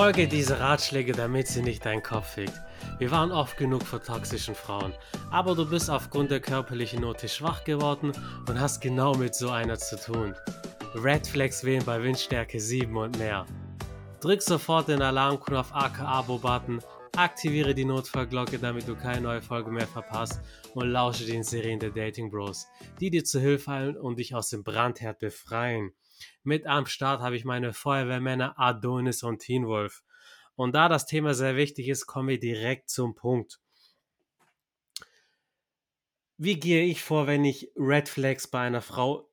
Befolge diese Ratschläge, damit sie nicht deinen Kopf fickt. Wir waren oft genug vor toxischen Frauen, aber du bist aufgrund der körperlichen Note schwach geworden und hast genau mit so einer zu tun. Red Flags wählen bei Windstärke 7 und mehr. Drück sofort den Alarmknopf aka-Abo-Button, aktiviere die Notfallglocke, damit du keine neue Folge mehr verpasst und lausche den Serien der Dating Bros, die dir zu Hilfe eilen und dich aus dem Brandherd befreien. Mit am Start habe ich meine Feuerwehrmänner Adonis und Teen Wolf. Und da das Thema sehr wichtig ist, kommen wir direkt zum Punkt. Wie gehe ich vor, wenn ich Red Flags bei einer Frau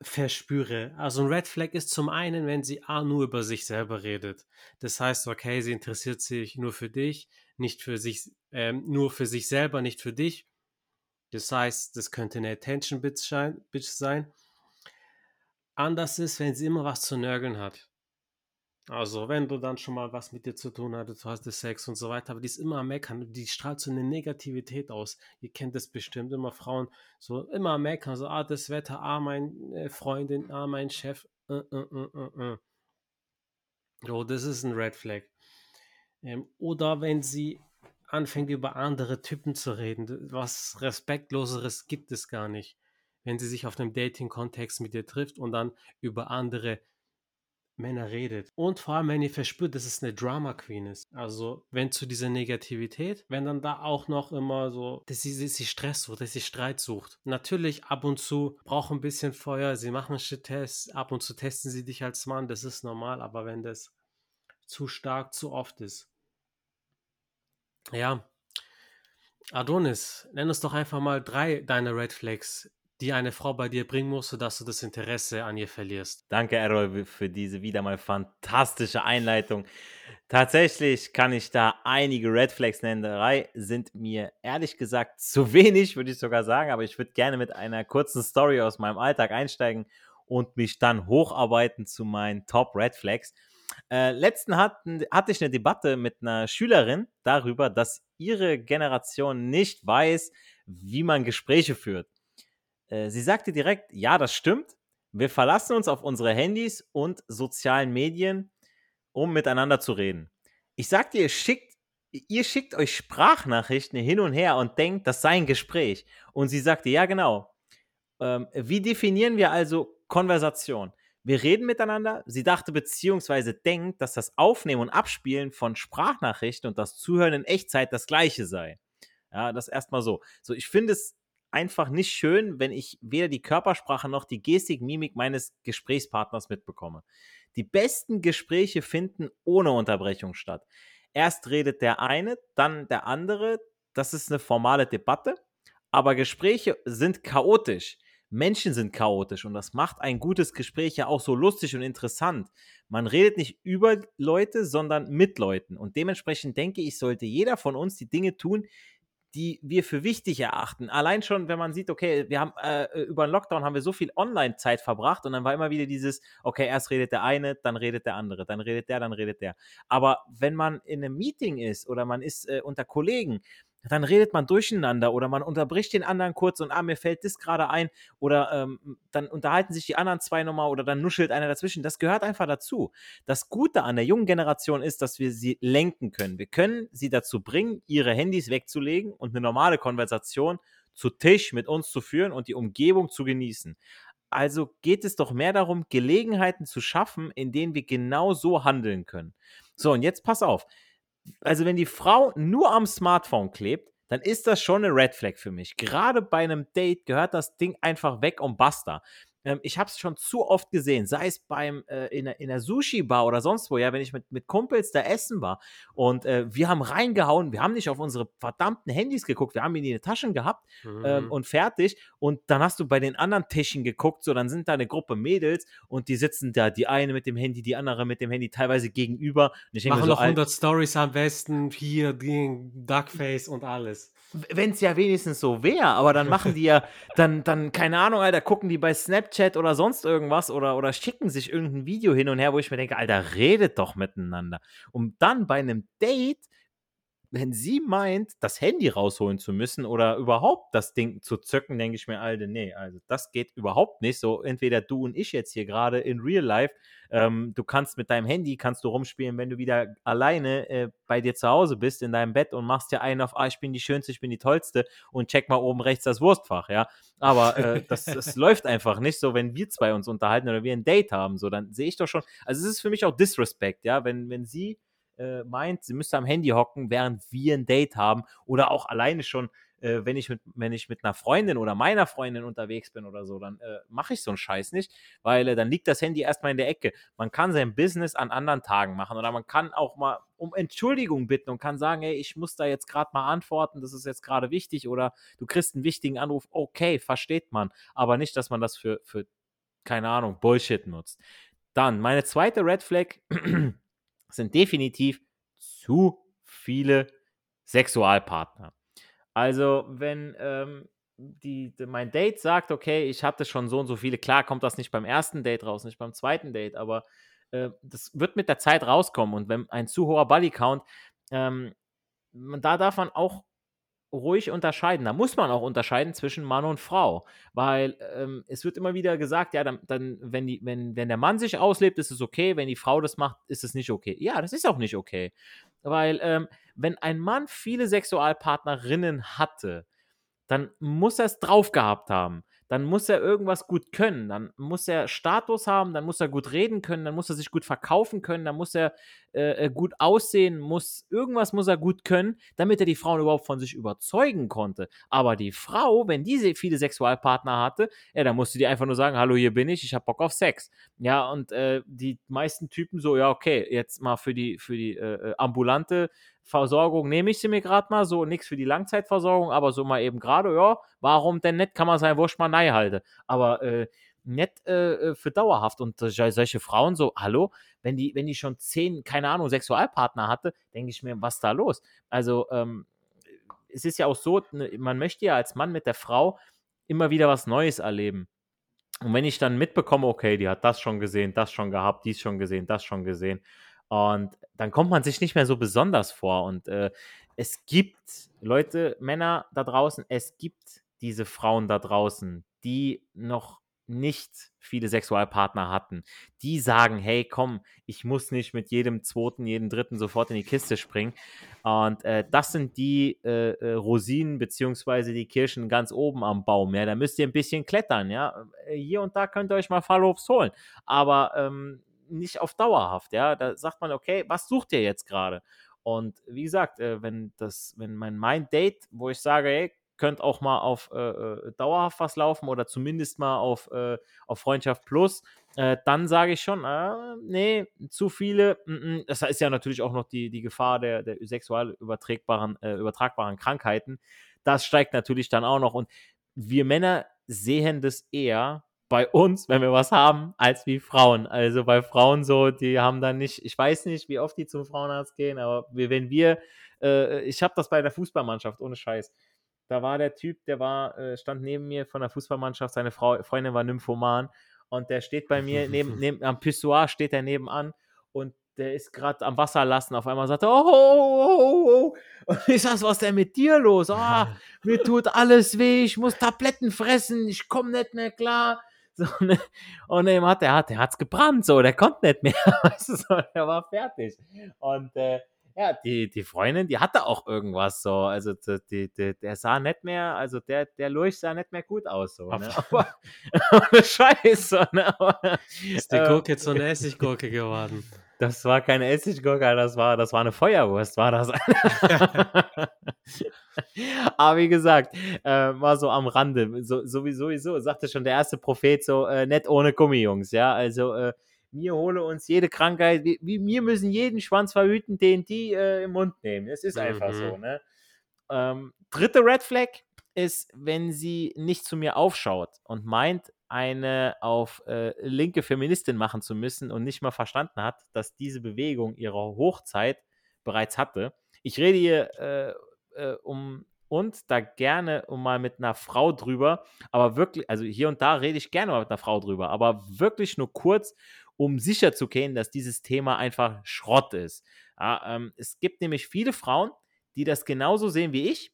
verspüre? Also ein Red Flag ist zum einen, wenn sie A nur über sich selber redet. Das heißt, okay, sie interessiert sich nur für dich, nicht für sich, ähm, nur für sich selber, nicht für dich. Das heißt, das könnte eine Attention Bitch sein anders ist, wenn sie immer was zu nörgeln hat. Also, wenn du dann schon mal was mit dir zu tun hattest, du hast Sex und so weiter, aber die ist immer am Meckern, die strahlt so eine Negativität aus. Ihr kennt das bestimmt, immer Frauen so immer am Meckern, so, ah, das Wetter, ah, meine Freundin, ah, mein Chef, äh, äh, äh, äh. äh. Oh, das ist ein Red Flag. Ähm, oder wenn sie anfängt, über andere Typen zu reden, was Respektloseres gibt es gar nicht wenn sie sich auf einem Dating-Kontext mit dir trifft und dann über andere Männer redet. Und vor allem, wenn ihr verspürt, dass es eine Drama Queen ist. Also, wenn zu dieser Negativität, wenn dann da auch noch immer so, dass sie, sie Stress sucht, dass sie Streit sucht. Natürlich ab und zu braucht ein bisschen Feuer, sie machen Shit-Tests, ab und zu testen sie dich als Mann, das ist normal, aber wenn das zu stark, zu oft ist. Ja. Adonis, nenn uns doch einfach mal drei deiner Red Flags, die eine Frau bei dir bringen muss, sodass du das Interesse an ihr verlierst. Danke, Errol, für diese wieder mal fantastische Einleitung. Tatsächlich kann ich da einige Red Flags nennen. Drei sind mir ehrlich gesagt zu wenig, würde ich sogar sagen, aber ich würde gerne mit einer kurzen Story aus meinem Alltag einsteigen und mich dann hocharbeiten zu meinen Top Red Flags. Äh, letzten hatten, hatte ich eine Debatte mit einer Schülerin darüber, dass ihre Generation nicht weiß, wie man Gespräche führt. Äh, sie sagte direkt, ja, das stimmt. Wir verlassen uns auf unsere Handys und sozialen Medien, um miteinander zu reden. Ich sagte, ihr schickt, ihr schickt euch Sprachnachrichten hin und her und denkt, das sei ein Gespräch. Und sie sagte, ja, genau. Ähm, wie definieren wir also Konversation? Wir reden miteinander. Sie dachte beziehungsweise denkt, dass das Aufnehmen und Abspielen von Sprachnachrichten und das Zuhören in Echtzeit das gleiche sei. Ja, das erstmal so. So, ich finde es einfach nicht schön, wenn ich weder die Körpersprache noch die Gestik, Mimik meines Gesprächspartners mitbekomme. Die besten Gespräche finden ohne Unterbrechung statt. Erst redet der eine, dann der andere. Das ist eine formale Debatte. Aber Gespräche sind chaotisch. Menschen sind chaotisch und das macht ein gutes Gespräch ja auch so lustig und interessant. Man redet nicht über Leute, sondern mit Leuten. Und dementsprechend denke ich, sollte jeder von uns die Dinge tun, die wir für wichtig erachten. Allein schon, wenn man sieht, okay, wir haben äh, äh, über den Lockdown haben wir so viel Online-Zeit verbracht und dann war immer wieder dieses, okay, erst redet der eine, dann redet der andere, dann redet der, dann redet der. Aber wenn man in einem Meeting ist oder man ist äh, unter Kollegen, dann redet man durcheinander oder man unterbricht den anderen kurz und ah, mir fällt das gerade ein oder ähm, dann unterhalten sich die anderen zwei nochmal oder dann nuschelt einer dazwischen. Das gehört einfach dazu. Das Gute an der jungen Generation ist, dass wir sie lenken können. Wir können sie dazu bringen, ihre Handys wegzulegen und eine normale Konversation zu Tisch mit uns zu führen und die Umgebung zu genießen. Also geht es doch mehr darum, Gelegenheiten zu schaffen, in denen wir genau so handeln können. So, und jetzt pass auf also wenn die Frau nur am Smartphone klebt, dann ist das schon eine Red Flag für mich. Gerade bei einem Date gehört das Ding einfach weg und basta. Ähm, ich habe es schon zu oft gesehen, sei es beim äh, in, in der Sushi-Bar oder sonst wo, ja, wenn ich mit, mit Kumpels da essen war und äh, wir haben reingehauen, wir haben nicht auf unsere verdammten Handys geguckt, wir haben ihn in die Taschen gehabt ähm, mhm. ähm, und fertig. Und dann hast du bei den anderen Tischen geguckt, so dann sind da eine Gruppe Mädels und die sitzen da, die eine mit dem Handy, die andere mit dem Handy, teilweise gegenüber. Und ich Machen so, noch 100 Stories am besten, hier, Duckface und alles wenn es ja wenigstens so wäre, aber dann machen die ja, dann, dann, keine Ahnung, Alter, gucken die bei Snapchat oder sonst irgendwas oder, oder schicken sich irgendein Video hin und her, wo ich mir denke, Alter, redet doch miteinander. Und dann bei einem Date wenn sie meint, das Handy rausholen zu müssen oder überhaupt das Ding zu zücken, denke ich mir, Alter, nee, also das geht überhaupt nicht. So, entweder du und ich jetzt hier gerade in Real Life, ähm, du kannst mit deinem Handy, kannst du rumspielen, wenn du wieder alleine äh, bei dir zu Hause bist, in deinem Bett und machst dir einen auf, ah, ich bin die Schönste, ich bin die Tollste und check mal oben rechts das Wurstfach, ja. Aber äh, das, das läuft einfach nicht so, wenn wir zwei uns unterhalten oder wir ein Date haben, so, dann sehe ich doch schon, also es ist für mich auch Disrespect, ja, wenn, wenn sie äh, meint, sie müsste am Handy hocken, während wir ein Date haben oder auch alleine schon, äh, wenn, ich mit, wenn ich mit einer Freundin oder meiner Freundin unterwegs bin oder so, dann äh, mache ich so einen Scheiß nicht, weil äh, dann liegt das Handy erstmal in der Ecke. Man kann sein Business an anderen Tagen machen oder man kann auch mal um Entschuldigung bitten und kann sagen, hey, ich muss da jetzt gerade mal antworten, das ist jetzt gerade wichtig oder du kriegst einen wichtigen Anruf, okay, versteht man, aber nicht, dass man das für, für keine Ahnung, Bullshit nutzt. Dann, meine zweite Red Flag sind definitiv zu viele Sexualpartner. Also, wenn ähm, die, die, mein Date sagt, okay, ich hatte schon so und so viele, klar kommt das nicht beim ersten Date raus, nicht beim zweiten Date, aber äh, das wird mit der Zeit rauskommen. Und wenn ein zu hoher Body-Count, ähm, da darf man auch ruhig unterscheiden. Da muss man auch unterscheiden zwischen Mann und Frau, weil ähm, es wird immer wieder gesagt, ja, dann, dann, wenn, die, wenn, wenn der Mann sich auslebt, ist es okay, wenn die Frau das macht, ist es nicht okay. Ja, das ist auch nicht okay, weil ähm, wenn ein Mann viele Sexualpartnerinnen hatte, dann muss er es drauf gehabt haben dann muss er irgendwas gut können, dann muss er Status haben, dann muss er gut reden können, dann muss er sich gut verkaufen können, dann muss er äh, äh, gut aussehen, muss irgendwas muss er gut können, damit er die Frauen überhaupt von sich überzeugen konnte. Aber die Frau, wenn diese viele Sexualpartner hatte, ja, dann musste die einfach nur sagen, hallo, hier bin ich, ich habe Bock auf Sex. Ja, und äh, die meisten Typen so, ja, okay, jetzt mal für die für die äh, äh ambulante Versorgung nehme ich sie mir gerade mal, so nichts für die Langzeitversorgung, aber so mal eben gerade, ja, warum denn nicht, kann man sein Wurst mal halten. Aber äh, nicht äh, äh für dauerhaft. Und solche Frauen so, hallo, wenn die, wenn die schon zehn, keine Ahnung, Sexualpartner hatte, denke ich mir, was da los? Also, ähm, es ist ja auch so, ne, man möchte ja als Mann mit der Frau immer wieder was Neues erleben. Und wenn ich dann mitbekomme, okay, die hat das schon gesehen, das schon gehabt, dies schon gesehen, das schon gesehen, und dann kommt man sich nicht mehr so besonders vor. Und äh, es gibt Leute, Männer da draußen, es gibt diese Frauen da draußen, die noch nicht viele Sexualpartner hatten, die sagen, hey, komm, ich muss nicht mit jedem zweiten, jedem dritten sofort in die Kiste springen. Und äh, das sind die äh, äh Rosinen beziehungsweise die Kirschen ganz oben am Baum. Ja, da müsst ihr ein bisschen klettern. Ja, äh, hier und da könnt ihr euch mal Fallobst holen. Aber ähm, nicht auf dauerhaft, ja. Da sagt man, okay, was sucht ihr jetzt gerade? Und wie gesagt, äh, wenn das, wenn mein Mind-Date, wo ich sage, hey, könnt auch mal auf äh, äh, dauerhaft was laufen oder zumindest mal auf, äh, auf Freundschaft Plus, äh, dann sage ich schon, äh, nee, zu viele. M -m. Das ist ja natürlich auch noch die, die Gefahr der, der sexual übertragbaren, übertragbaren Krankheiten. Das steigt natürlich dann auch noch. Und wir Männer sehen das eher bei uns, wenn wir was haben, als wie Frauen. Also bei Frauen so, die haben dann nicht, ich weiß nicht, wie oft die zum Frauenarzt gehen, aber wenn wir, äh, ich habe das bei der Fußballmannschaft, ohne Scheiß. Da war der Typ, der war, äh, stand neben mir von der Fußballmannschaft, seine Frau, Freundin war Nymphoman und der steht bei mir neben, neben am Pissoir steht er nebenan und der ist gerade am Wasser lassen. Auf einmal sagt er, oh, oh, oh, oh. Und ich sag, was ist denn mit dir los? Oh, mir tut alles weh, ich muss Tabletten fressen, ich komme nicht mehr klar. So, ne? Und dem hat der hat der hat's gebrannt, so, der konnte nicht mehr, weißt du, so, der war fertig. Und äh, ja, die, die Freundin, die hatte auch irgendwas so, also die, die, der sah nicht mehr, also der, der Lurch sah nicht mehr gut aus, so, ne? aber Scheiße, ne? Aber, ist die Gurke jetzt so eine Essiggurke geworden? Das war keine Essiggurke, das war, das war eine Feuerwurst, war das. Aber wie gesagt, äh, war so am Rande, so, sowieso, sowieso, sagte schon der erste Prophet so, äh, nicht ohne Gummi, Jungs, ja, also äh, wir holen uns jede Krankheit, wir, wir müssen jeden Schwanz verhüten, den die äh, im Mund nehmen, es ist einfach mhm. so, ne. Ähm, dritte Red Flag ist, wenn sie nicht zu mir aufschaut und meint, eine auf äh, linke Feministin machen zu müssen und nicht mal verstanden hat, dass diese Bewegung ihre Hochzeit bereits hatte. Ich rede hier äh, äh, um und da gerne um mal mit einer Frau drüber, aber wirklich, also hier und da rede ich gerne mal mit einer Frau drüber, aber wirklich nur kurz, um sicher zu gehen, dass dieses Thema einfach Schrott ist. Ja, ähm, es gibt nämlich viele Frauen, die das genauso sehen wie ich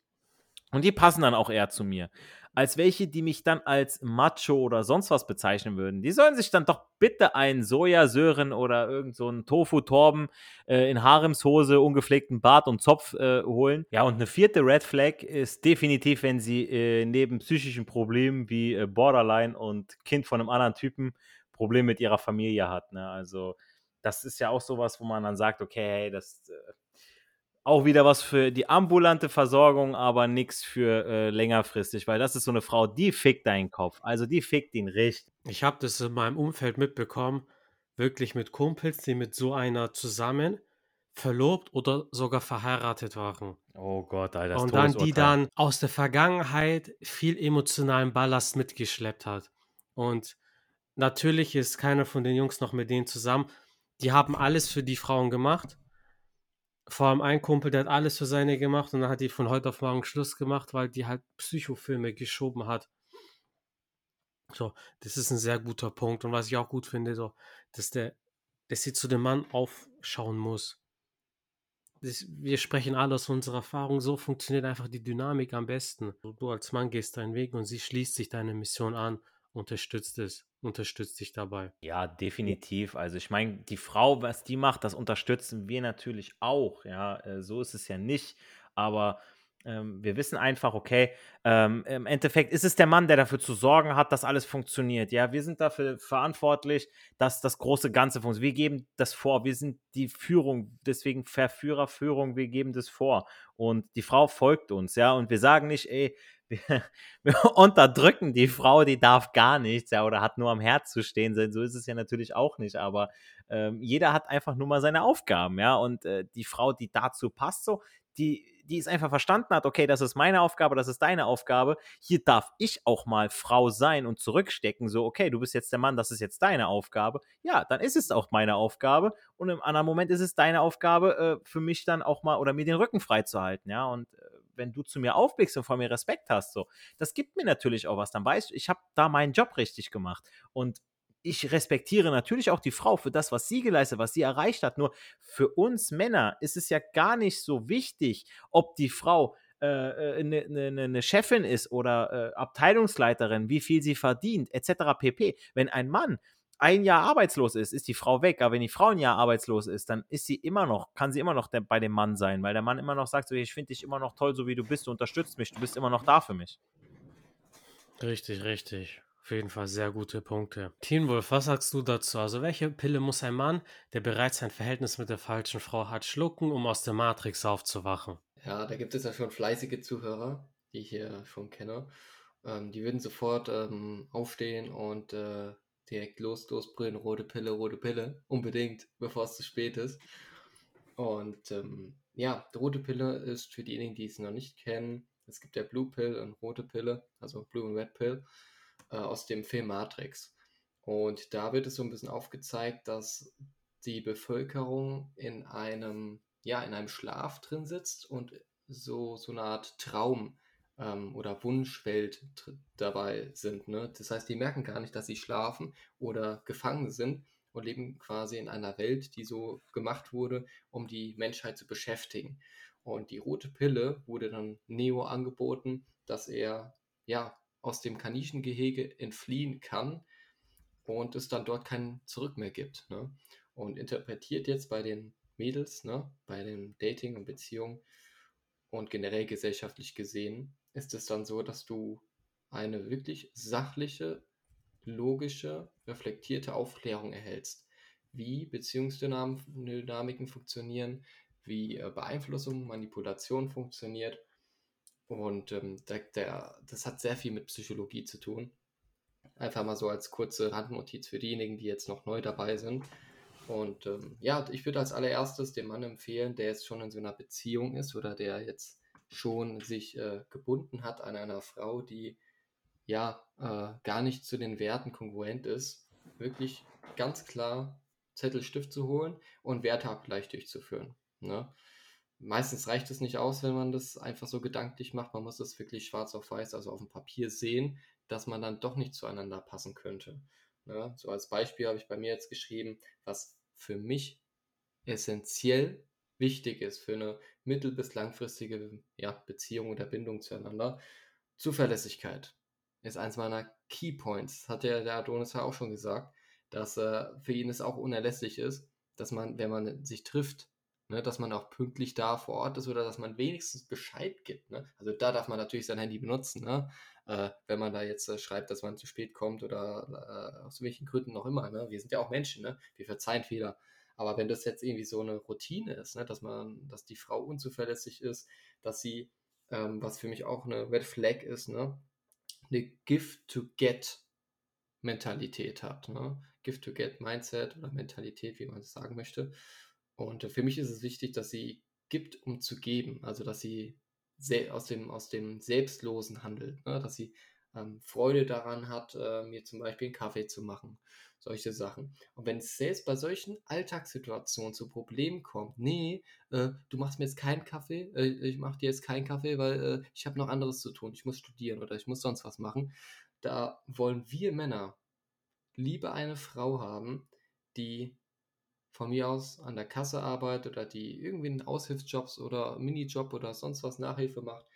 und die passen dann auch eher zu mir als welche, die mich dann als Macho oder sonst was bezeichnen würden. Die sollen sich dann doch bitte einen Sojasören oder irgend so Tofu-Torben äh, in Haremshose, ungepflegten Bart und Zopf äh, holen. Ja, und eine vierte Red Flag ist definitiv, wenn sie äh, neben psychischen Problemen wie äh, Borderline und Kind von einem anderen Typen Probleme mit ihrer Familie hat. Ne? Also das ist ja auch sowas, wo man dann sagt, okay, hey, das äh, auch wieder was für die ambulante Versorgung, aber nichts für äh, längerfristig, weil das ist so eine Frau, die fickt deinen Kopf. Also die fickt ihn richtig. Ich habe das in meinem Umfeld mitbekommen, wirklich mit Kumpels, die mit so einer zusammen verlobt oder sogar verheiratet waren. Oh Gott, Alter. Das Und dann die dann aus der Vergangenheit viel emotionalen Ballast mitgeschleppt hat. Und natürlich ist keiner von den Jungs noch mit denen zusammen. Die haben alles für die Frauen gemacht vor allem ein Kumpel, der hat alles für seine gemacht und dann hat die von heute auf morgen Schluss gemacht, weil die halt Psychofilme geschoben hat. So, das ist ein sehr guter Punkt. Und was ich auch gut finde, so, dass der, dass sie zu dem Mann aufschauen muss. Das, wir sprechen alle aus unserer Erfahrung, so funktioniert einfach die Dynamik am besten. Du als Mann gehst deinen Weg und sie schließt sich deine Mission an, unterstützt es unterstützt dich dabei. Ja, definitiv. Also ich meine, die Frau, was die macht, das unterstützen wir natürlich auch. Ja, äh, so ist es ja nicht. Aber ähm, wir wissen einfach, okay, ähm, im Endeffekt ist es der Mann, der dafür zu sorgen hat, dass alles funktioniert. Ja, wir sind dafür verantwortlich, dass das große Ganze funktioniert. Wir geben das vor. Wir sind die Führung, deswegen Verführerführung, wir geben das vor. Und die Frau folgt uns, ja. Und wir sagen nicht, ey, wir, wir, unterdrücken die Frau, die darf gar nichts, ja, oder hat nur am Herz zu stehen. So ist es ja natürlich auch nicht, aber ähm, jeder hat einfach nur mal seine Aufgaben, ja, und äh, die Frau, die dazu passt, so, die, die es einfach verstanden hat, okay, das ist meine Aufgabe, das ist deine Aufgabe, hier darf ich auch mal Frau sein und zurückstecken, so, okay, du bist jetzt der Mann, das ist jetzt deine Aufgabe, ja, dann ist es auch meine Aufgabe und im anderen Moment ist es deine Aufgabe, äh, für mich dann auch mal oder mir den Rücken frei zu halten, ja, und äh, wenn du zu mir aufblickst und vor mir Respekt hast, so, das gibt mir natürlich auch was. Dann weißt du, ich habe da meinen Job richtig gemacht. Und ich respektiere natürlich auch die Frau für das, was sie geleistet, was sie erreicht hat. Nur für uns Männer ist es ja gar nicht so wichtig, ob die Frau eine äh, ne, ne, ne, ne Chefin ist oder äh, Abteilungsleiterin, wie viel sie verdient, etc. pp. Wenn ein Mann ein Jahr arbeitslos ist, ist die Frau weg. Aber wenn die Frau ein Jahr arbeitslos ist, dann ist sie immer noch, kann sie immer noch der, bei dem Mann sein, weil der Mann immer noch sagt, so, ich finde dich immer noch toll, so wie du bist, du unterstützt mich, du bist immer noch da für mich. Richtig, richtig. Auf jeden Fall sehr gute Punkte. Teen Wolf, was sagst du dazu? Also, welche Pille muss ein Mann, der bereits ein Verhältnis mit der falschen Frau hat, schlucken, um aus der Matrix aufzuwachen? Ja, da gibt es ja schon fleißige Zuhörer, die ich hier schon kenne. Ähm, die würden sofort ähm, aufstehen und äh, direkt los, losbrüllen, rote Pille, rote Pille, unbedingt, bevor es zu spät ist. Und ähm, ja, die rote Pille ist für diejenigen, die es noch nicht kennen, es gibt ja Blue Pill und rote Pille, also Blue und Red Pill, äh, aus dem Film Matrix. Und da wird es so ein bisschen aufgezeigt, dass die Bevölkerung in einem, ja, in einem Schlaf drin sitzt und so, so eine Art Traum ähm, oder Wunschwelt dabei sind. Ne? Das heißt, die merken gar nicht, dass sie schlafen oder gefangen sind und leben quasi in einer Welt, die so gemacht wurde, um die Menschheit zu beschäftigen. Und die rote Pille wurde dann Neo angeboten, dass er ja aus dem Kaninchengehege entfliehen kann und es dann dort kein Zurück mehr gibt. Ne? Und interpretiert jetzt bei den Mädels, ne, bei den Dating und Beziehungen und generell gesellschaftlich gesehen, ist es dann so, dass du eine wirklich sachliche, logische, reflektierte Aufklärung erhältst, wie Beziehungsdynamiken funktionieren, wie äh, Beeinflussung, Manipulation funktioniert. Und ähm, der, der, das hat sehr viel mit Psychologie zu tun. Einfach mal so als kurze Randnotiz für diejenigen, die jetzt noch neu dabei sind. Und ähm, ja, ich würde als allererstes dem Mann empfehlen, der jetzt schon in so einer Beziehung ist oder der jetzt schon sich äh, gebunden hat an einer Frau, die ja äh, gar nicht zu den Werten kongruent ist, wirklich ganz klar Zettel, Stift zu holen und Werteabgleich durchzuführen. Ne? Meistens reicht es nicht aus, wenn man das einfach so gedanklich macht. Man muss es wirklich schwarz auf weiß, also auf dem Papier sehen, dass man dann doch nicht zueinander passen könnte. Ne? So als Beispiel habe ich bei mir jetzt geschrieben, was für mich essentiell wichtig ist für eine mittel- bis langfristige ja, Beziehung oder Bindung zueinander. Zuverlässigkeit ist eins meiner Key Points. Hat ja der Adonis ja auch schon gesagt, dass äh, für ihn es auch unerlässlich ist, dass man, wenn man sich trifft, ne, dass man auch pünktlich da vor Ort ist oder dass man wenigstens Bescheid gibt. Ne? Also da darf man natürlich sein Handy benutzen, ne? äh, wenn man da jetzt äh, schreibt, dass man zu spät kommt oder äh, aus welchen Gründen noch immer. Ne? Wir sind ja auch Menschen, ne? wir verzeihen Fehler. Aber wenn das jetzt irgendwie so eine Routine ist, ne, dass man, dass die Frau unzuverlässig ist, dass sie, ähm, was für mich auch eine Red Flag ist, ne, eine Gift-to-Get-Mentalität hat. Ne? Gift-to-Get-Mindset oder Mentalität, wie man es sagen möchte. Und für mich ist es wichtig, dass sie gibt, um zu geben. Also, dass sie aus dem, aus dem Selbstlosen handelt. Ne? Dass sie ähm, Freude daran hat, äh, mir zum Beispiel einen Kaffee zu machen. Solche Sachen. Und wenn es selbst bei solchen Alltagssituationen zu Problemen kommt, nee, äh, du machst mir jetzt keinen Kaffee, äh, ich mache dir jetzt keinen Kaffee, weil äh, ich habe noch anderes zu tun, ich muss studieren oder ich muss sonst was machen. Da wollen wir Männer lieber eine Frau haben, die von mir aus an der Kasse arbeitet oder die irgendwie einen Aushilfsjobs oder Minijob oder sonst was Nachhilfe macht,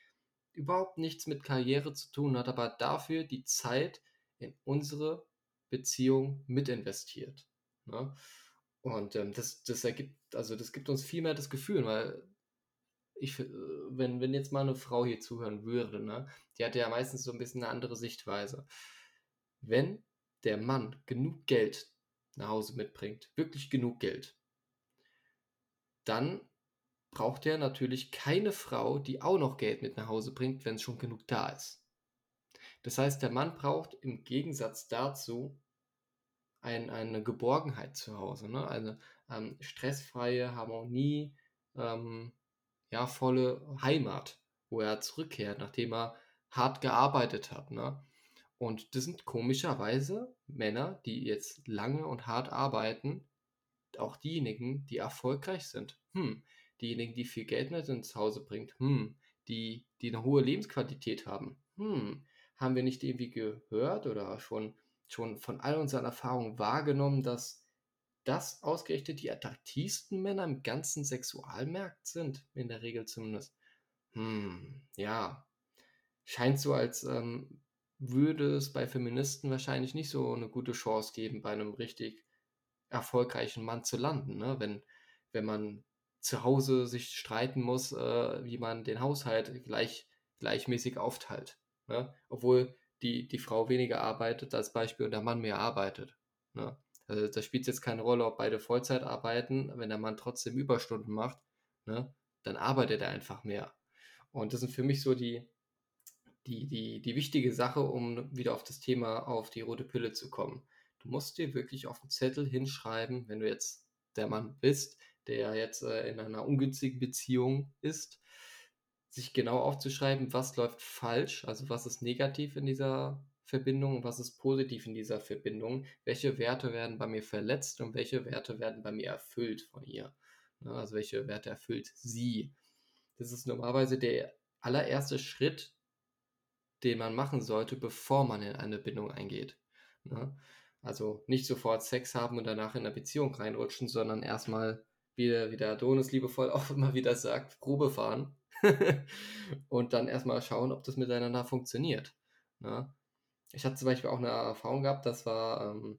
überhaupt nichts mit Karriere zu tun hat, aber dafür die Zeit in unsere Beziehung mit investiert. Ne? Und ähm, das, das ergibt, also das gibt uns viel mehr das Gefühl, weil ich, äh, wenn, wenn jetzt mal eine Frau hier zuhören würde, ne, die hat ja meistens so ein bisschen eine andere Sichtweise. Wenn der Mann genug Geld nach Hause mitbringt, wirklich genug Geld, dann braucht er natürlich keine Frau, die auch noch Geld mit nach Hause bringt, wenn es schon genug da ist. Das heißt, der Mann braucht im Gegensatz dazu ein, eine Geborgenheit zu Hause, ne? eine ähm, stressfreie Harmonie, ähm, ja, volle Heimat, wo er zurückkehrt, nachdem er hart gearbeitet hat. Ne? Und das sind komischerweise Männer, die jetzt lange und hart arbeiten, auch diejenigen, die erfolgreich sind. Hm, diejenigen, die viel Geld mit ins Hause bringt. Hm, die, die eine hohe Lebensqualität haben. Hm, haben wir nicht irgendwie gehört oder schon, schon von all unseren Erfahrungen wahrgenommen, dass das ausgerechnet die attraktivsten Männer im ganzen Sexualmarkt sind, in der Regel zumindest. Hm, ja, scheint so, als ähm, würde es bei Feministen wahrscheinlich nicht so eine gute Chance geben, bei einem richtig erfolgreichen Mann zu landen, ne? wenn, wenn man zu Hause sich streiten muss, äh, wie man den Haushalt gleich, gleichmäßig aufteilt. Ne? Obwohl die, die Frau weniger arbeitet als Beispiel und der Mann mehr arbeitet. Ne? Also da spielt es jetzt keine Rolle, ob beide Vollzeit arbeiten, wenn der Mann trotzdem Überstunden macht, ne? dann arbeitet er einfach mehr. Und das sind für mich so die, die, die, die wichtige Sache, um wieder auf das Thema auf die rote Pille zu kommen. Du musst dir wirklich auf den Zettel hinschreiben, wenn du jetzt der Mann bist, der jetzt äh, in einer ungünstigen Beziehung ist, sich genau aufzuschreiben, was läuft falsch, also was ist negativ in dieser Verbindung und was ist positiv in dieser Verbindung, welche Werte werden bei mir verletzt und welche Werte werden bei mir erfüllt von ihr. Ne, also welche Werte erfüllt sie. Das ist normalerweise der allererste Schritt, den man machen sollte, bevor man in eine Bindung eingeht. Ne? Also nicht sofort Sex haben und danach in eine Beziehung reinrutschen, sondern erstmal, wie der, wie der Adonis liebevoll auch immer wieder sagt, Probe fahren und dann erstmal schauen, ob das miteinander funktioniert. Ne? Ich hatte zum Beispiel auch eine Erfahrung gehabt, das war ähm,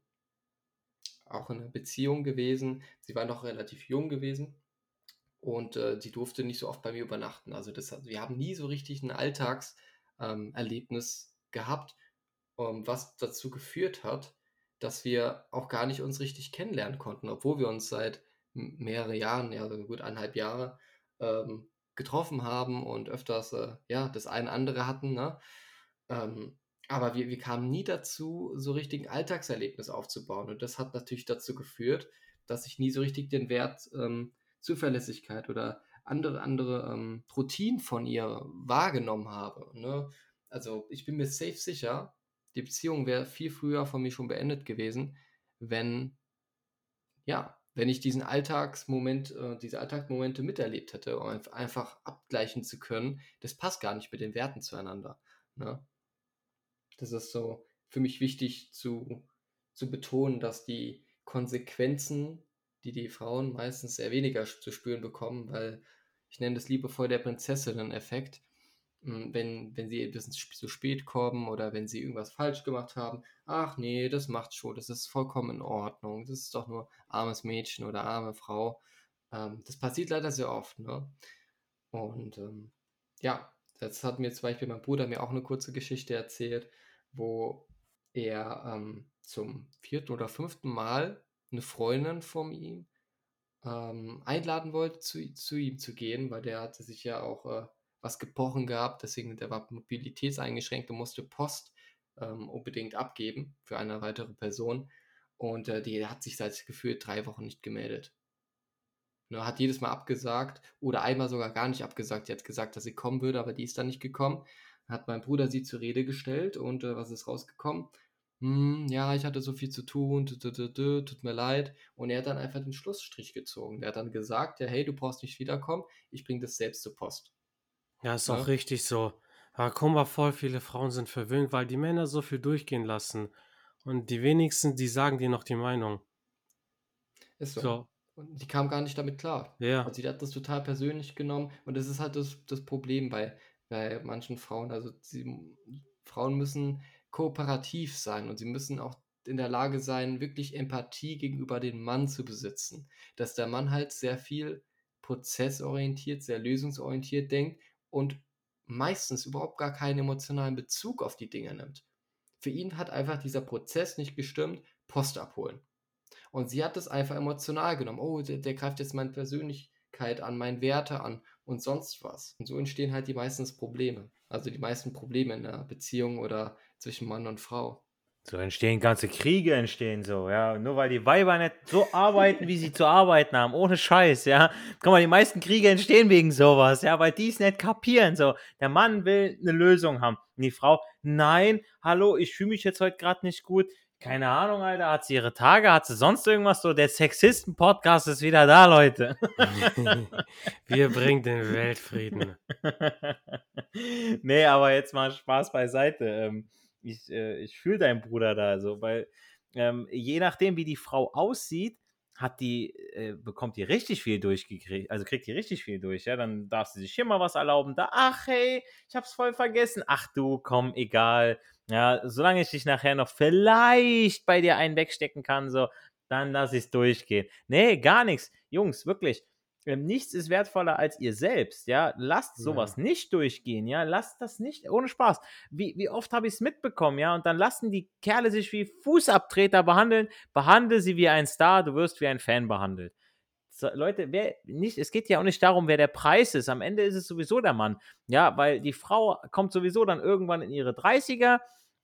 auch in einer Beziehung gewesen. Sie war noch relativ jung gewesen und äh, sie durfte nicht so oft bei mir übernachten. Also das, wir haben nie so richtig ein Alltags- ähm, gehabt, ähm, was dazu geführt hat, dass wir auch gar nicht uns richtig kennenlernen konnten, obwohl wir uns seit mehreren Jahren, ja, also gut eineinhalb Jahre, ähm, getroffen haben und öfters äh, ja das eine andere hatten. Ne? Ähm, aber wir, wir kamen nie dazu, so richtig ein Alltagserlebnis aufzubauen. Und das hat natürlich dazu geführt, dass ich nie so richtig den Wert ähm, Zuverlässigkeit oder andere, andere ähm, Routinen von ihr wahrgenommen habe. Ne? Also ich bin mir safe sicher, die Beziehung wäre viel früher von mir schon beendet gewesen, wenn, ja, wenn ich diesen Alltagsmoment, äh, diese Alltagsmomente miterlebt hätte, um einfach abgleichen zu können, das passt gar nicht mit den Werten zueinander. Ne? Das ist so für mich wichtig zu, zu betonen, dass die Konsequenzen die die Frauen meistens eher weniger zu spüren bekommen, weil ich nenne das liebevoll der Prinzessinnen-Effekt. Hm, wenn, wenn sie ein zu spät kommen oder wenn sie irgendwas falsch gemacht haben, ach nee, das macht schon, das ist vollkommen in Ordnung, das ist doch nur armes Mädchen oder arme Frau. Ähm, das passiert leider sehr oft, ne? Und ähm, ja, das hat mir zum Beispiel mein Bruder mir auch eine kurze Geschichte erzählt, wo er ähm, zum vierten oder fünften Mal eine Freundin von ihm ähm, einladen wollte, zu, zu ihm zu gehen, weil der hatte sich ja auch äh, was gebrochen gehabt, deswegen der war mobilitätseingeschränkt und musste Post ähm, unbedingt abgeben für eine weitere Person. Und äh, die hat sich seit gefühlt drei Wochen nicht gemeldet. Ne, hat jedes Mal abgesagt oder einmal sogar gar nicht abgesagt. Sie hat gesagt, dass sie kommen würde, aber die ist dann nicht gekommen. Hat mein Bruder sie zur Rede gestellt und äh, was ist rausgekommen? Hm, ja, ich hatte so viel zu tun, tut mir leid. Und er hat dann einfach den Schlussstrich gezogen. Er hat dann gesagt, ja, hey, du brauchst nicht wiederkommen, ich bringe das selbst zur Post. Ja, ist auch ja. richtig so. Ja, guck mal, voll viele Frauen sind verwöhnt, weil die Männer so viel durchgehen lassen. Und die wenigsten, die sagen dir noch die Meinung. Ist so. so. Und die kam gar nicht damit klar. Ja. Also sie hat das total persönlich genommen. Und das ist halt das, das Problem bei, bei manchen Frauen. Also sie, Frauen müssen kooperativ sein und sie müssen auch in der Lage sein, wirklich Empathie gegenüber dem Mann zu besitzen. Dass der Mann halt sehr viel prozessorientiert, sehr lösungsorientiert denkt und meistens überhaupt gar keinen emotionalen Bezug auf die Dinge nimmt. Für ihn hat einfach dieser Prozess nicht gestimmt, Post abholen. Und sie hat es einfach emotional genommen. Oh, der, der greift jetzt meine Persönlichkeit an, meine Werte an und sonst was. Und so entstehen halt die meisten Probleme. Also die meisten Probleme in einer Beziehung oder zwischen Mann und Frau. So entstehen ganze Kriege, entstehen so, ja. Nur weil die Weiber nicht so arbeiten, wie sie zu arbeiten haben, ohne Scheiß, ja. Guck mal, die meisten Kriege entstehen wegen sowas, ja, weil die es nicht kapieren, so. Der Mann will eine Lösung haben. Und die Frau, nein, hallo, ich fühle mich jetzt heute gerade nicht gut. Keine Ahnung, Alter, hat sie ihre Tage, hat sie sonst irgendwas so? Der Sexisten-Podcast ist wieder da, Leute. Wir bringen den Weltfrieden. nee, aber jetzt mal Spaß beiseite. Ähm, ich, äh, ich fühle deinen Bruder da so, weil ähm, je nachdem, wie die Frau aussieht, hat die, äh, bekommt die richtig viel durchgekriegt, also kriegt die richtig viel durch, ja, dann darf sie sich hier mal was erlauben, da, ach hey, ich hab's voll vergessen, ach du, komm, egal, ja, solange ich dich nachher noch vielleicht bei dir einen wegstecken kann, so, dann lass ich's durchgehen. Nee, gar nichts, Jungs, wirklich, nichts ist wertvoller als ihr selbst, ja. Lasst sowas ja. nicht durchgehen, ja. Lasst das nicht, ohne Spaß. Wie, wie oft habe ich es mitbekommen, ja. Und dann lassen die Kerle sich wie Fußabtreter behandeln. Behandle sie wie ein Star, du wirst wie ein Fan behandelt. So, Leute, wer nicht, es geht ja auch nicht darum, wer der Preis ist. Am Ende ist es sowieso der Mann, ja, weil die Frau kommt sowieso dann irgendwann in ihre 30er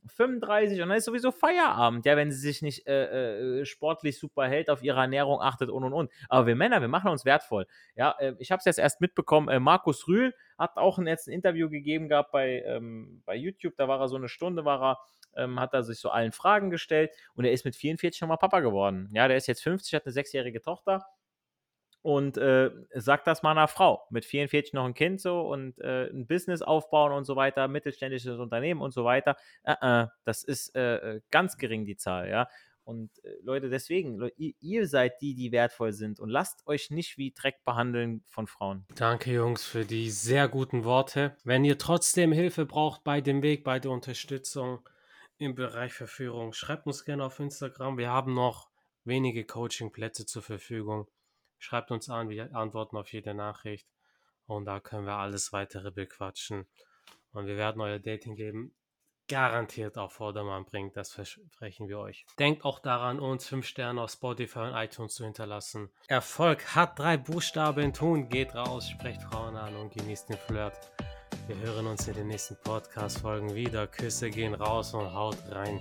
35 und dann ist sowieso Feierabend, ja, wenn sie sich nicht äh, äh, sportlich super hält, auf ihre Ernährung achtet und und und. Aber wir Männer, wir machen uns wertvoll. Ja, äh, ich habe es jetzt erst mitbekommen, äh, Markus Rühl hat auch ein, jetzt ein Interview gegeben gehabt bei, ähm, bei YouTube, da war er so eine Stunde, war er, ähm, hat er sich so allen Fragen gestellt und er ist mit 44 nochmal Papa geworden. Ja, der ist jetzt 50, hat eine sechsjährige Tochter und äh, sagt das mal einer Frau mit 44 noch ein Kind so und äh, ein Business aufbauen und so weiter, mittelständisches Unternehmen und so weiter. Äh, äh das ist äh, äh, ganz gering die Zahl, ja. Und Leute, deswegen, Leute, ihr, seid die, die wertvoll sind und lasst euch nicht wie Dreck behandeln von Frauen. Danke, Jungs, für die sehr guten Worte. Wenn ihr trotzdem Hilfe braucht bei dem Weg, bei der Unterstützung im Bereich Verführung, schreibt uns gerne auf Instagram. Wir haben noch wenige Coaching-Plätze zur Verfügung. Schreibt uns an, wir antworten auf jede Nachricht. Und da können wir alles weitere bequatschen. Und wir werden euer Datingleben garantiert auf Vordermann bringen. Das versprechen wir euch. Denkt auch daran, uns 5 Sterne auf Spotify und iTunes zu hinterlassen. Erfolg hat drei Buchstaben. Tun geht raus, sprecht Frauen an und genießt den Flirt. Wir hören uns in den nächsten Podcast-Folgen wieder. Küsse gehen raus und haut rein.